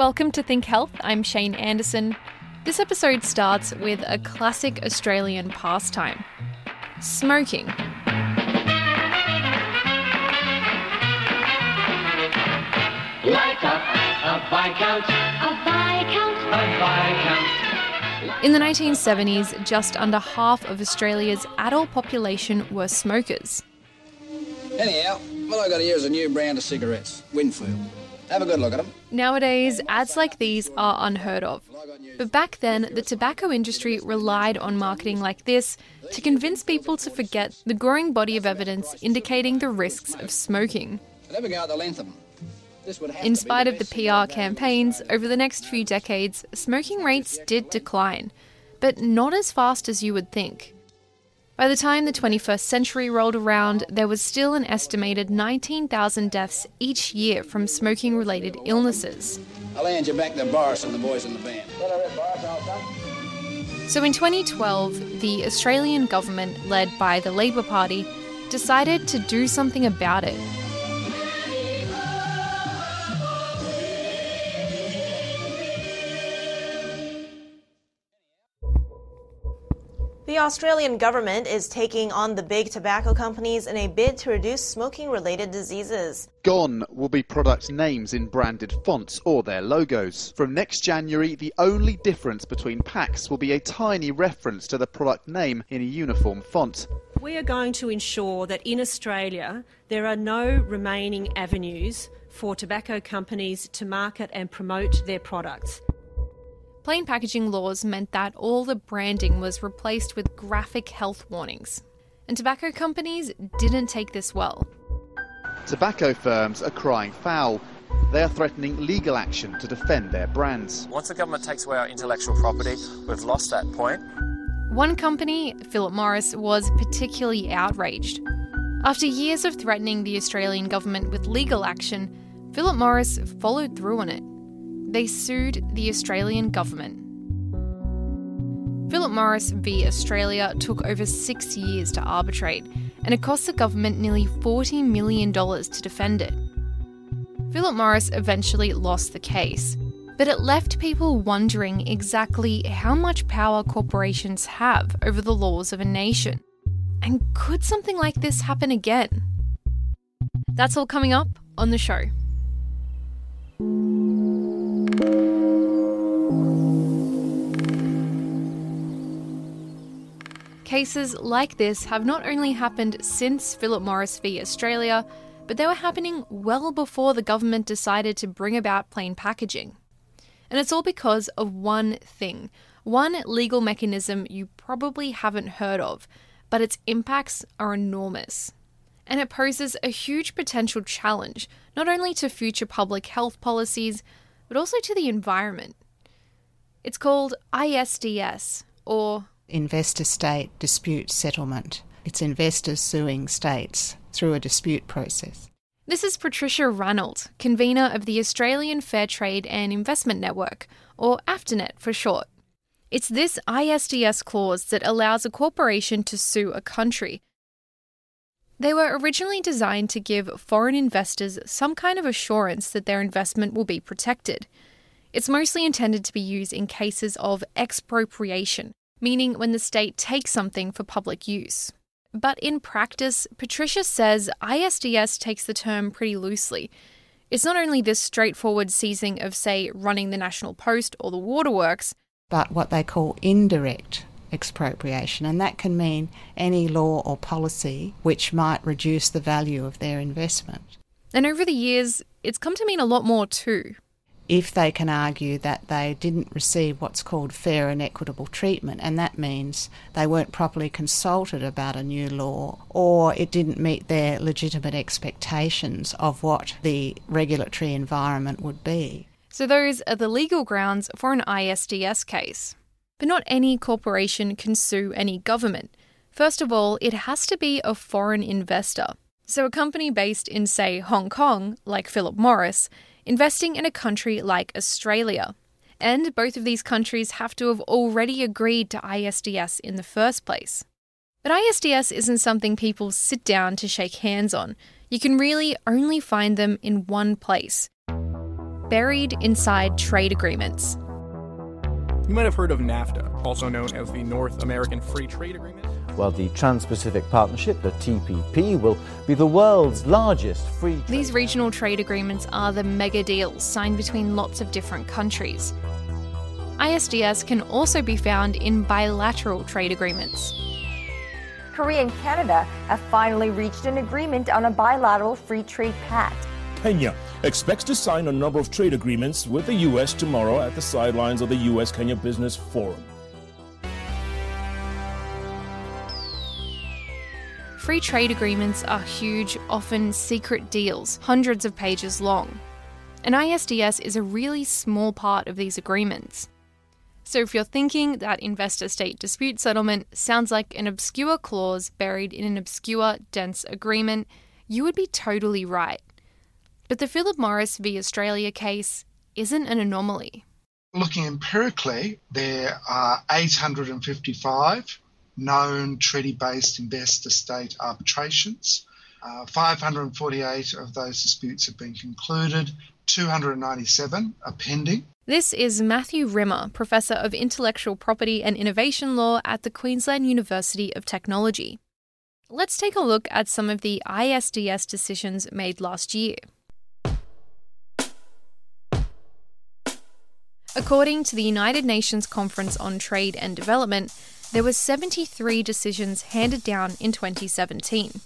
Welcome to Think Health. I'm Cheyne Anderson. This episode starts with a classic Australian pastime smoking. Light up a Viscount, a Viscount, a Viscount. In the 1970s, just under half of Australia's adult population were smokers. Anyhow, what I got here is a new brand of cigarettes, Winfield. Have a good look at them. Nowadays, ads like these are unheard of. But back then, the tobacco industry relied on marketing like this to convince people to forget the growing body of evidence indicating the risks of smoking. They never go out the length of them. This would have In spite of the PR campaigns, over the next few decades, smoking rates did decline, but not as fast as you would think. By the time the 21st century rolled around, there was still an estimated 19,000 deaths each year from smoking related illnesses. I'll hand you back the bars and the boys in the band. Let her rip, Bars, all done. So in 2012, the Australian government, led by the Labor Party, decided to do something about it. Australian government is taking on the big tobacco companies in a bid to reduce smoking related diseases. Gone will be product names in branded fonts or their logos. From next January, the only difference between packs will be a tiny reference to the product name in a uniform font. We are going to ensure that in Australia there are no remaining avenues for tobacco companies to market and promote their products. Plain packaging laws meant that all the branding was replaced with graphic health warnings. And tobacco companies didn't take this well. Tobacco firms are crying foul. They are threatening legal action to defend their brands. Once the government takes away our intellectual property, we've lost that point. One company, Philip Morris, was particularly outraged. After years of threatening the Australian government with legal action, Philip Morris followed through on it. They sued the Australian government. Philip Morris v Australia took over six years to arbitrate, and it cost the government nearly $40 million to defend it. Philip Morris eventually lost the case, but it left people wondering exactly how much power corporations have over the laws of a nation. And could something like this happen again? That's all coming up on the show. Cases like this have not only happened since Philip Morris v Australia, but they were happening well before the government decided to bring about plain packaging. And it's all because of one thing, one legal mechanism you probably haven't heard of, but its impacts are enormous. And it poses a huge potential challenge, not only to future public health policies, but also to the environment. It's called ISDS, or investor state dispute settlement. It's investors suing states through a dispute process. This is Patricia Ranald, convener of the Australian Fair Trade and Investment Network, or AFTINET for short. It's this ISDS clause that allows a corporation to sue a country. They were originally designed to give foreign investors some kind of assurance that their investment will be protected. It's mostly intended to be used in cases of expropriation, meaning when the state takes something for public use. But in practice, Patricia says ISDS takes the term pretty loosely. It's not only this straightforward seizing of, say, running the National Post or the waterworks, But what they call indirect expropriation, and that can mean any law or policy which might reduce the value of their investment. and over the years, it's come to mean a lot more too. If they can argue that they didn't receive what's called fair and equitable treatment, and that means they weren't properly consulted about a new law, or it didn't meet their legitimate expectations of what the regulatory environment would be. So those are the legal grounds for an ISDS case. But not any corporation can sue any government. First of all, it has to be a foreign investor. So a company based in, say, Hong Kong, like Philip Morris, investing in a country like Australia. And both of these countries have to have already agreed to ISDS in the first place. But ISDS isn't something people sit down to shake hands on. You can really only find them in one place buried inside trade agreements. You might have heard of NAFTA, also known as the North American Free Trade Agreement. Well, the Trans Pacific Partnership, the TPP, will be the world's largest free trade. These regional trade agreements are the mega deals signed between lots of different countries. ISDS can also be found in bilateral trade agreements. Korea and Canada have finally reached an agreement on a bilateral free trade pact. Kenya expects to sign a number of trade agreements with the U.S. tomorrow at the sidelines of the U.S. Kenya Business Forum. Free trade agreements are huge, often secret deals, hundreds of pages long. And ISDS is a really small part of these agreements. So if you're thinking that investor state dispute settlement sounds like an obscure clause buried in an obscure, dense agreement, you would be totally right. But the Philip Morris v Australia case isn't an anomaly. Looking empirically, there are 855 known treaty based investor state arbitrations. Uh, 548 of those disputes have been concluded, 297 are pending. This is Matthew Rimmer, Professor of Intellectual Property and Innovation Law at the Queensland University of Technology. Let's take a look at some of the ISDS decisions made last year. According to the United Nations Conference on Trade and Development, there were 73 decisions handed down in 2017.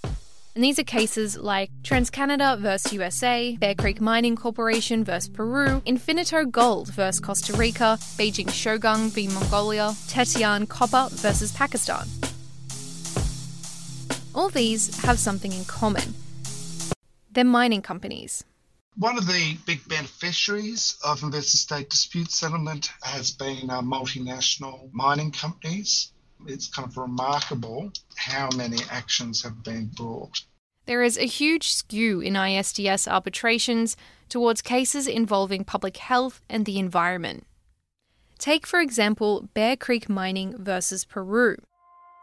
And these are cases like TransCanada vs USA, Bear Creek Mining Corporation vs Peru, Infinito Gold vs Costa Rica, Beijing Shougang v Mongolia, Tethyan Copper vs Pakistan. All these have something in common. They're mining companies. One of the big beneficiaries of investor state dispute settlement has been uh, multinational mining companies. It's kind of remarkable how many actions have been brought. There is a huge skew in ISDS arbitrations towards cases involving public health and the environment. Take, for example, Bear Creek Mining versus Peru.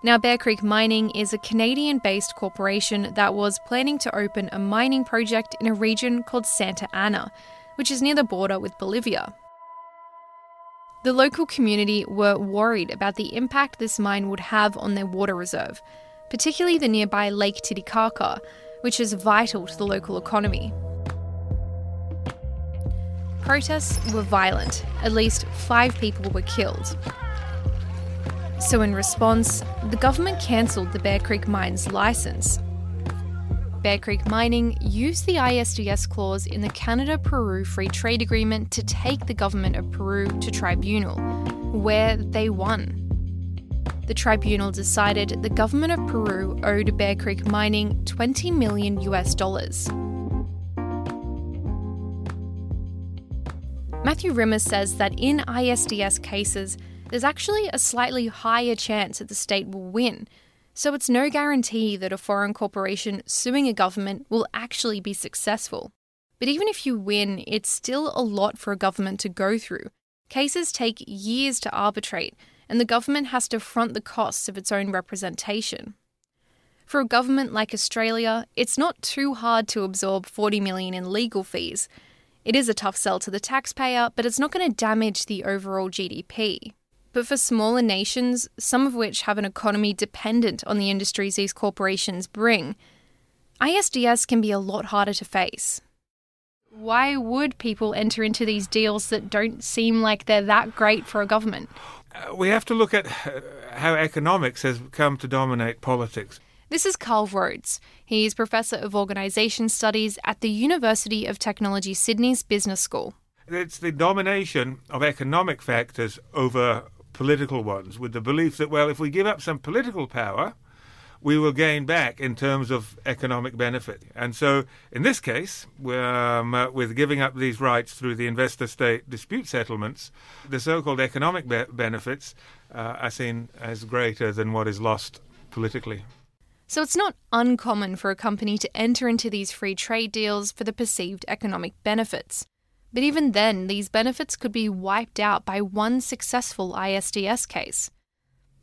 Now, Bear Creek Mining is a Canadian based corporation that was planning to open a mining project in a region called Santa Ana, which is near the border with Bolivia. The local community were worried about the impact this mine would have on their water reserve, particularly the nearby Lake Titicaca, which is vital to the local economy. Protests were violent. At least five people were killed. So, in response, the government cancelled the Bear Creek Mine's license. Bear Creek Mining used the ISDS clause in the Canada Peru Free Trade Agreement to take the government of Peru to tribunal, where they won. The tribunal decided the government of Peru owed Bear Creek Mining 20 million US dollars. Matthew Rimmer says that in ISDS cases, there's actually a slightly higher chance that the state will win so it's no guarantee that a foreign corporation suing a government will actually be successful. But even if you win, it's still a lot for a government to go through. Cases take years to arbitrate, and the government has to front the costs of its own representation. For a government like Australia, it's not too hard to absorb 40 million in legal fees. It is a tough sell to the taxpayer, but it's not going to damage the overall GDP. But for smaller nations, some of which have an economy dependent on the industries these corporations bring, ISDS can be a lot harder to face. Why would people enter into these deals that don't seem like they're that great for a government? Uh, we have to look at how economics has come to dominate politics. This is Carl Rhodes. He is Professor of Organisation Studies at the University of Technology Sydney's Business School. It's the domination of economic factors over political ones, with the belief that, well, if we give up some political power, we will gain back in terms of economic benefit. And so, in this case, um, uh, with giving up these rights through the investor state dispute settlements, the so called economic be- benefits uh, are seen as greater than what is lost politically. So, it's not uncommon for a company to enter into these free trade deals for the perceived economic benefits. But even then, these benefits could be wiped out by one successful ISDS case.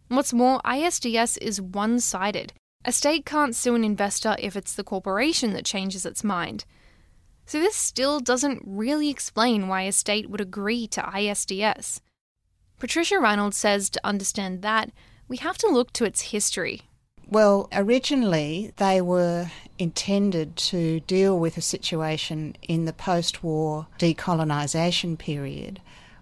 What's more, ISDS is one sided. A state can't sue an investor if it's the corporation that changes its mind. So, this still doesn't really explain why a state would agree to ISDS. Patricia Ranald says to understand that, we have to look to its history. Well, originally they were intended to deal with a situation in the post war decolonisation period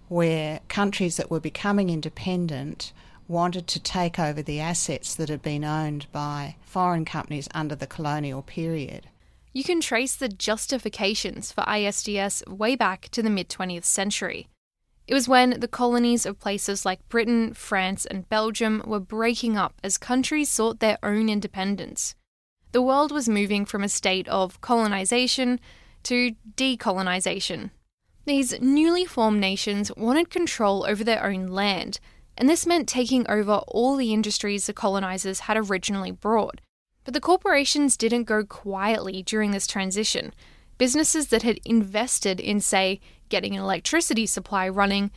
where countries that were becoming independent wanted to take over the assets that had been owned by foreign companies under the colonial period. You can trace the justifications for ISDS way back to the mid 20th century. It was when the colonies of places like Britain, France, and Belgium were breaking up as countries sought their own independence. The world was moving from a state of colonisation to decolonization. These newly formed nations wanted control over their own land, and this meant taking over all the industries the colonisers had originally brought, but the corporations didn't go quietly during this transition. Businesses that had invested in, say, getting an electricity supply running,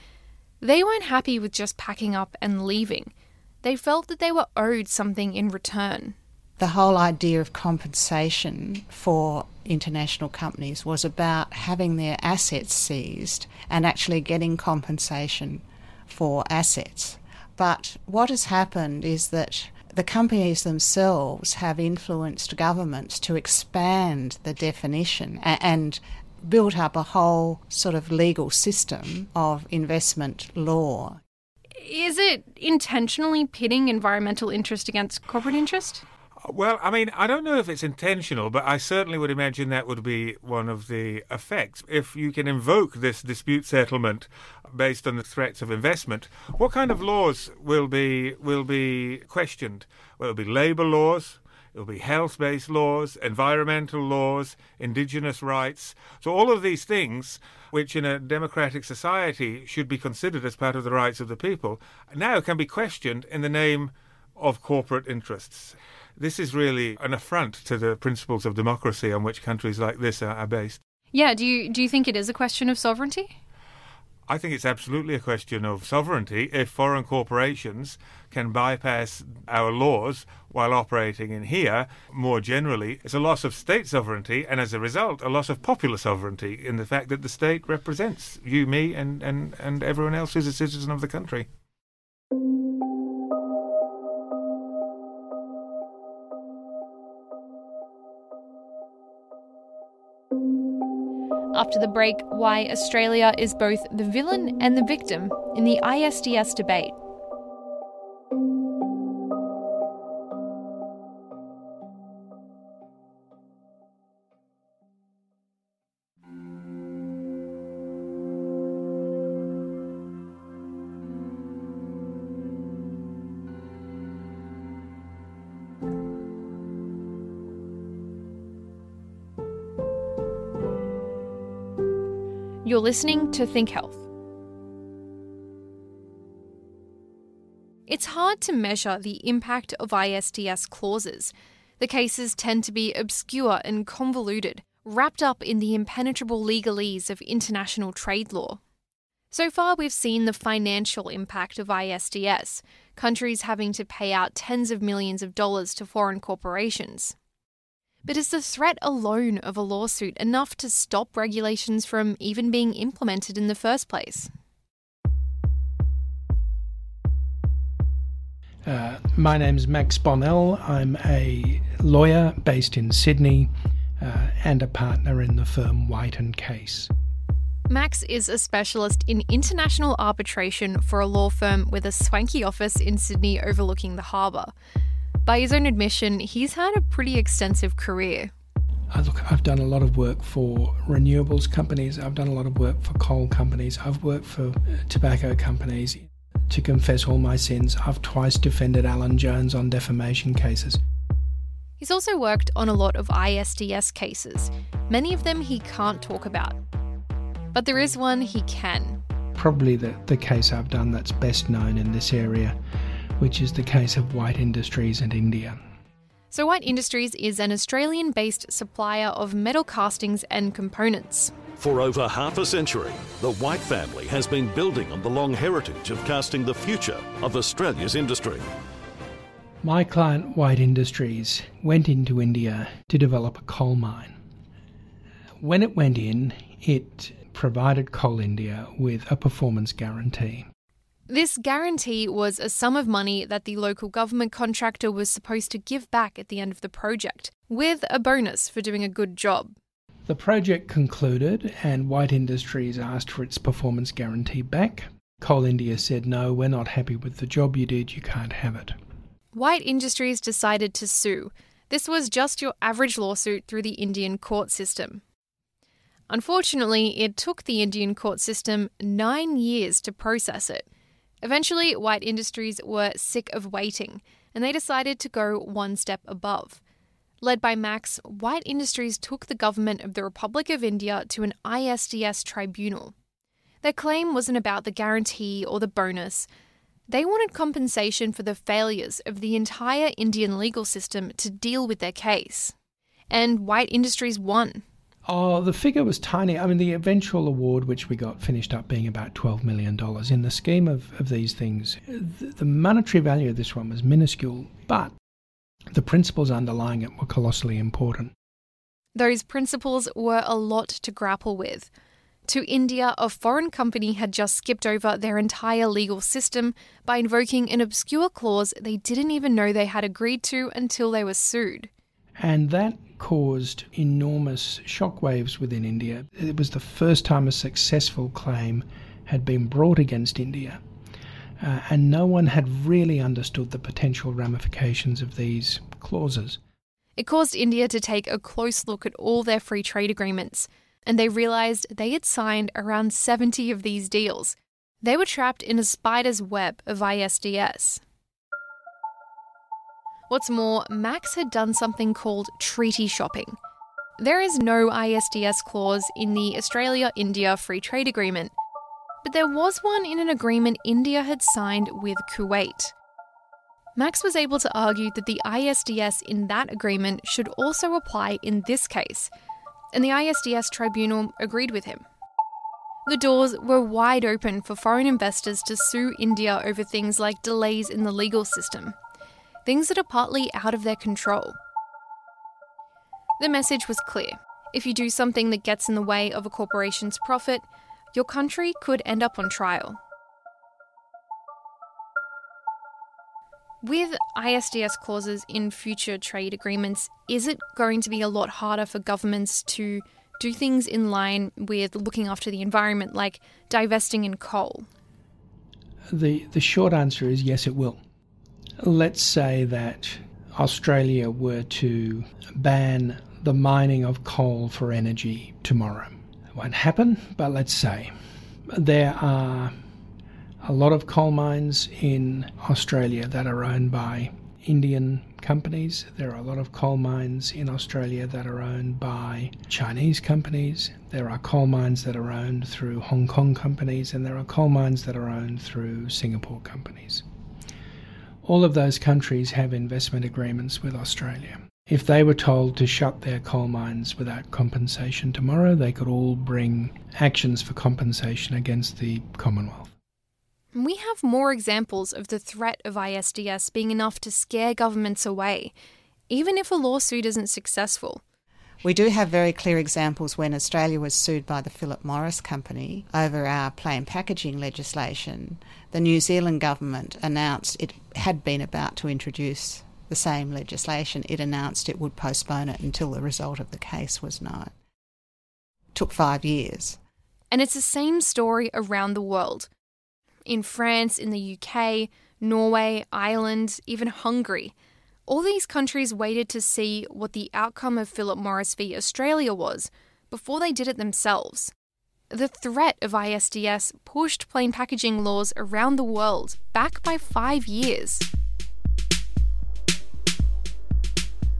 they weren't happy with just packing up and leaving. They felt that they were owed something in return. The whole idea of compensation for international companies was about having their assets seized and actually getting compensation for assets. But what has happened is that the companies themselves have influenced governments to expand the definition and built up a whole sort of legal system of investment law. Is it intentionally pitting environmental interest against corporate interest? Well, I mean, I don't know if it's intentional, but I certainly would imagine that would be one of the effects. If you can invoke this dispute settlement based on the threats of investment, what kind of laws will be will be questioned? Well, it'll be labour laws, it'll be health-based laws, environmental laws, indigenous rights. So all of these things which in a democratic society should be considered as part of the rights of the people, now can be questioned in the name of corporate interests. This is really an affront to the principles of democracy on which countries like this are, are based. Yeah, do you do you think it is a question of sovereignty? I think it's absolutely a question of sovereignty if foreign corporations can bypass our laws while operating in here. More generally, it's a loss of state sovereignty and as a result, a loss of popular sovereignty in the fact that the state represents you, me, and, and, and everyone else who's a citizen of the country. After the break, why Australia is both the villain and the victim in the ISDS debate. You're listening to Think Health. It's hard to measure the impact of ISDS clauses. The cases tend to be obscure and convoluted, wrapped up in the impenetrable legalese of international trade law. So far, we've seen the financial impact of ISDS, countries having to pay out tens of millions of dollars to foreign corporations. But is the threat alone of a lawsuit enough to stop regulations from even being implemented in the first place? Uh, my name's Max Bonnell. I'm a lawyer based in Sydney uh, and a partner in the firm White and Case. Max is a specialist in international arbitration for a law firm with a swanky office in Sydney overlooking the harbour. By his own admission, he's had a pretty extensive career. Uh, look, I've done a lot of work for renewables companies, I've done a lot of work for coal companies, I've worked for uh, tobacco companies. To confess all my sins, I've twice defended Alan Jones on defamation cases. He's also worked on a lot of ISDS cases. Many of them he can't talk about. But there is one he can. Probably the, the case I've done that's best known in this area which is the case of White Industries and India. So, White Industries is an Australian based supplier of metal castings and components. For over half a century, the White family has been building on the long heritage of casting the future of Australia's industry. My client, White Industries, went into India to develop a coal mine. When it went in, it provided Coal India with a performance guarantee. This guarantee was a sum of money that the local government contractor was supposed to give back at the end of the project, with a bonus for doing a good job. The project concluded, and White Industries asked for its performance guarantee back. Coal India said, No, we're not happy with the job you did, you can't have it. White Industries decided to sue. This was just your average lawsuit through the Indian court system. Unfortunately, it took the Indian court system nine years to process it. Eventually, White Industries were sick of waiting, and they decided to go one step above. Led by Max, White Industries took the government of the Republic of India to an ISDS tribunal. Their claim wasn't about the guarantee or the bonus. They wanted compensation for the failures of the entire Indian legal system to deal with their case. And White Industries won. Oh, the figure was tiny. I mean, the eventual award, which we got, finished up being about $12 million. In the scheme of, of these things, the, the monetary value of this one was minuscule, but the principles underlying it were colossally important. Those principles were a lot to grapple with. To India, a foreign company had just skipped over their entire legal system by invoking an obscure clause they didn't even know they had agreed to until they were sued. And that caused enormous shockwaves within India. It was the first time a successful claim had been brought against India. Uh, and no one had really understood the potential ramifications of these clauses. It caused India to take a close look at all their free trade agreements, and they realised they had signed around 70 of these deals. They were trapped in a spider's web of ISDS. What's more, Max had done something called treaty shopping. There is no ISDS clause in the Australia India Free Trade Agreement, but there was one in an agreement India had signed with Kuwait. Max was able to argue that the ISDS in that agreement should also apply in this case, and the ISDS tribunal agreed with him. The doors were wide open for foreign investors to sue India over things like delays in the legal system, things that are partly out of their control. The message was clear. If you do something that gets in the way of a corporation's profit, your country could end up on trial. With ISDS clauses in future trade agreements, is it going to be a lot harder for governments to do things in line with looking after the environment, like divesting in coal? The, the short answer is yes, it will. Let's say that Australia were to ban the mining of coal for energy tomorrow. It won't happen, but let's say there are a lot of coal mines in Australia that are owned by Indian companies. There are a lot of coal mines in Australia that are owned by Chinese companies. There are coal mines that are owned through Hong Kong companies, and there are coal mines that are owned through Singapore companies. All of those countries have investment agreements with Australia. If they were told to shut their coal mines without compensation tomorrow, they could all bring actions for compensation against the Commonwealth. We have more examples of the threat of ISDS being enough to scare governments away, even if a lawsuit isn't successful. We do have very clear examples when Australia was sued by the Philip Morris Company over our plain packaging legislation. The New Zealand government announced it had been about to introduce the same legislation. It announced it would postpone it until the result of the case was known. It took five years. And it's the same story around the world in France, in the UK, Norway, Ireland, even Hungary. All these countries waited to see what the outcome of Philip Morris v Australia was before they did it themselves. The threat of ISDS pushed plain packaging laws around the world back by five years.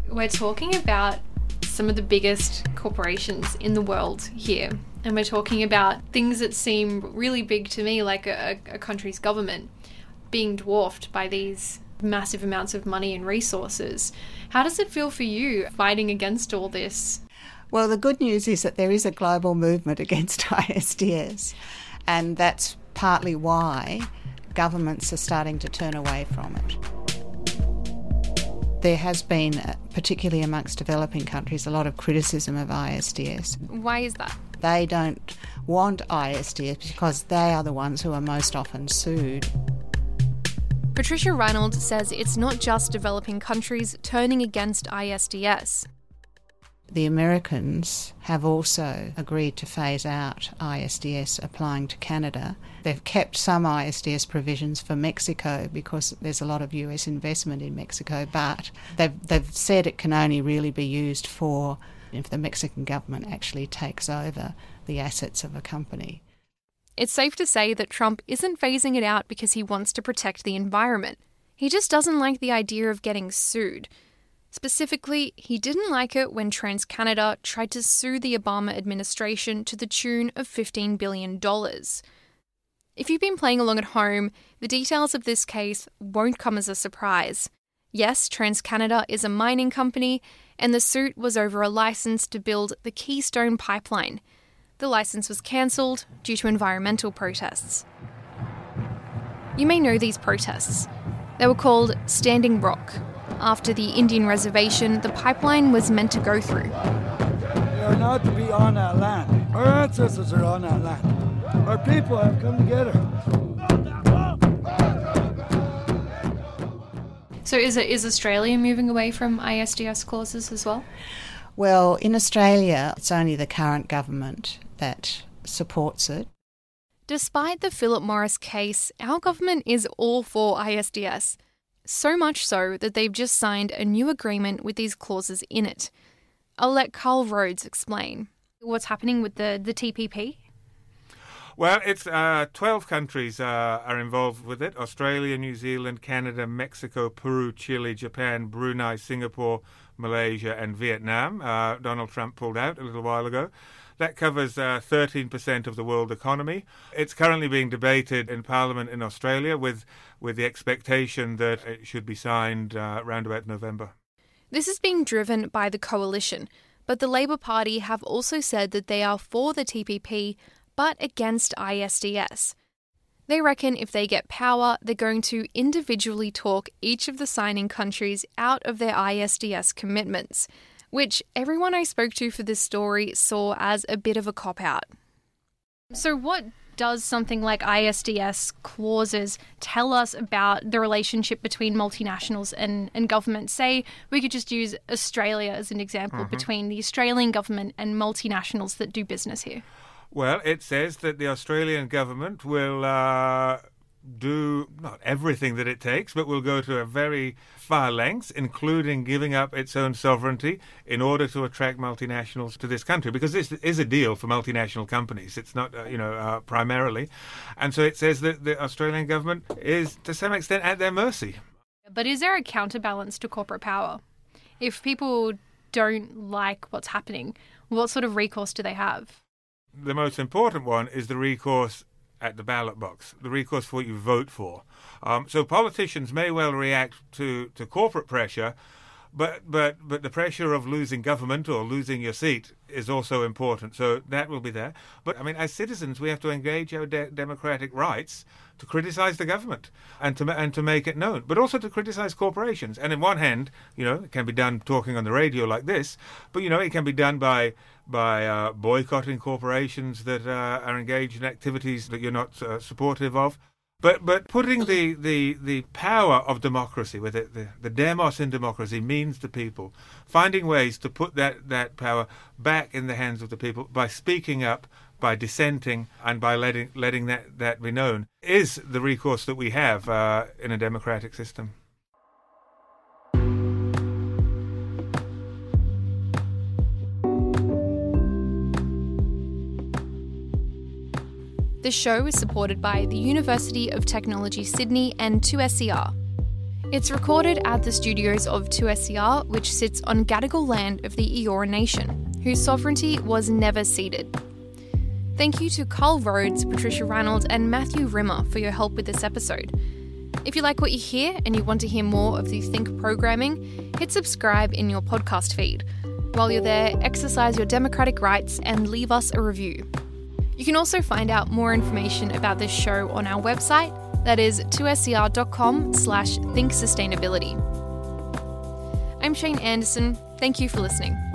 We're talking about some of the biggest corporations in the world here and we're talking about things that seem really big to me, like a, a country's government, being dwarfed by these massive amounts of money and resources. How does it feel for you fighting against all this? Well, the good news is that there is a global movement against ISDS, and that's partly why governments are starting to turn away from it. There has been, uh, particularly amongst developing countries, a lot of criticism of ISDS. Why is that? They don't want ISDS because they are the ones who are most often sued. Patricia Ranald says it's not just developing countries turning against ISDS. The Americans have also agreed to phase out ISDS applying to Canada. They've kept some ISDS provisions for Mexico because there's a lot of US investment in Mexico, but they've, they've said it can only really be used for if the Mexican government actually takes over the assets of a company. It's safe to say that Trump isn't phasing it out because he wants to protect the environment. He just doesn't like the idea of getting sued. Specifically, he didn't like it when TransCanada tried to sue the Obama administration to the tune of $15 billion. If you've been playing along at home, the details of this case won't come as a surprise. Yes, TransCanada is a mining company, and the suit was over a license to build the Keystone Pipeline. The license was cancelled due to environmental protests. You may know these protests. They were called Standing Rock, after the Indian reservation the pipeline was meant to go through. We are not to be on that land. Our ancestors are on that land. Our people have come together. So is it is Australia moving away from ISDS clauses as well? Well, in Australia, it's only the current government that supports it. Despite the Philip Morris case, our government is all for ISDS. So much so that they've just signed a new agreement with these clauses in it. I'll let Carl Rhodes explain. What's happening with the, the TPP? Well, it's uh, 12 countries uh, are involved with it Australia, New Zealand, Canada, Mexico, Peru, Chile, Japan, Brunei, Singapore, Malaysia, and Vietnam. Uh, Donald Trump pulled out a little while ago. That covers uh, 13% of the world economy. It's currently being debated in Parliament in Australia with, with the expectation that it should be signed uh, around about November. This is being driven by the coalition, but the Labor Party have also said that they are for the TPP but against ISDS. They reckon if they get power, they're going to individually talk each of the signing countries out of their ISDS commitments which everyone I spoke to for this story saw as a bit of a cop out. So, what does something like ISDS clauses tell us about the relationship between multinationals and, and government? Say we could just use Australia as an example mm-hmm. between the Australian government and multinationals that do business here. Well, it says that the Australian government will uh, do not everything that it takes, but will go to a very far lengths, including giving up its own sovereignty in order to attract multinationals to this country. Because this is a deal for multinational companies. It's not, uh, you know, uh, primarily. And so it says that the Australian government is, to some extent, at their mercy. But is there a counterbalance to corporate power? If people don't like what's happening, what sort of recourse do they have? The most important one is the recourse at the ballot box, the recourse for what you vote for. Um, so politicians may well react to, to corporate pressure, but, but, but the pressure of losing government or losing your seat is also important. So that will be there. But I mean, as citizens, we have to engage our de- democratic rights to criticize the government and to and to make it known, but also to criticize corporations. And in one hand, you know, it can be done talking on the radio like this, but you know, it can be done by by uh, boycotting corporations that uh, are engaged in activities that you're not uh, supportive of. But but putting the, the, the power of democracy with it, the, the demos in democracy means to people, finding ways to put that, that power back in the hands of the people by speaking up, by dissenting, and by letting letting that, that be known is the recourse that we have uh, in a democratic system. The show is supported by the University of Technology Sydney and 2SER. It's recorded at the studios of 2SER, which sits on Gadigal land of the Eora Nation, whose sovereignty was never ceded. Thank you to Carl Rhodes, Patricia Ranald, and Matthew Rimmer for your help with this episode. If you like what you hear and you want to hear more of the Think programming, hit subscribe in your podcast feed. While you're there, exercise your democratic rights and leave us a review. You can also find out more information about this show on our website, that is 2ser.com slash thinksustainability. I'm Cheyne Anderson. Thank you for listening.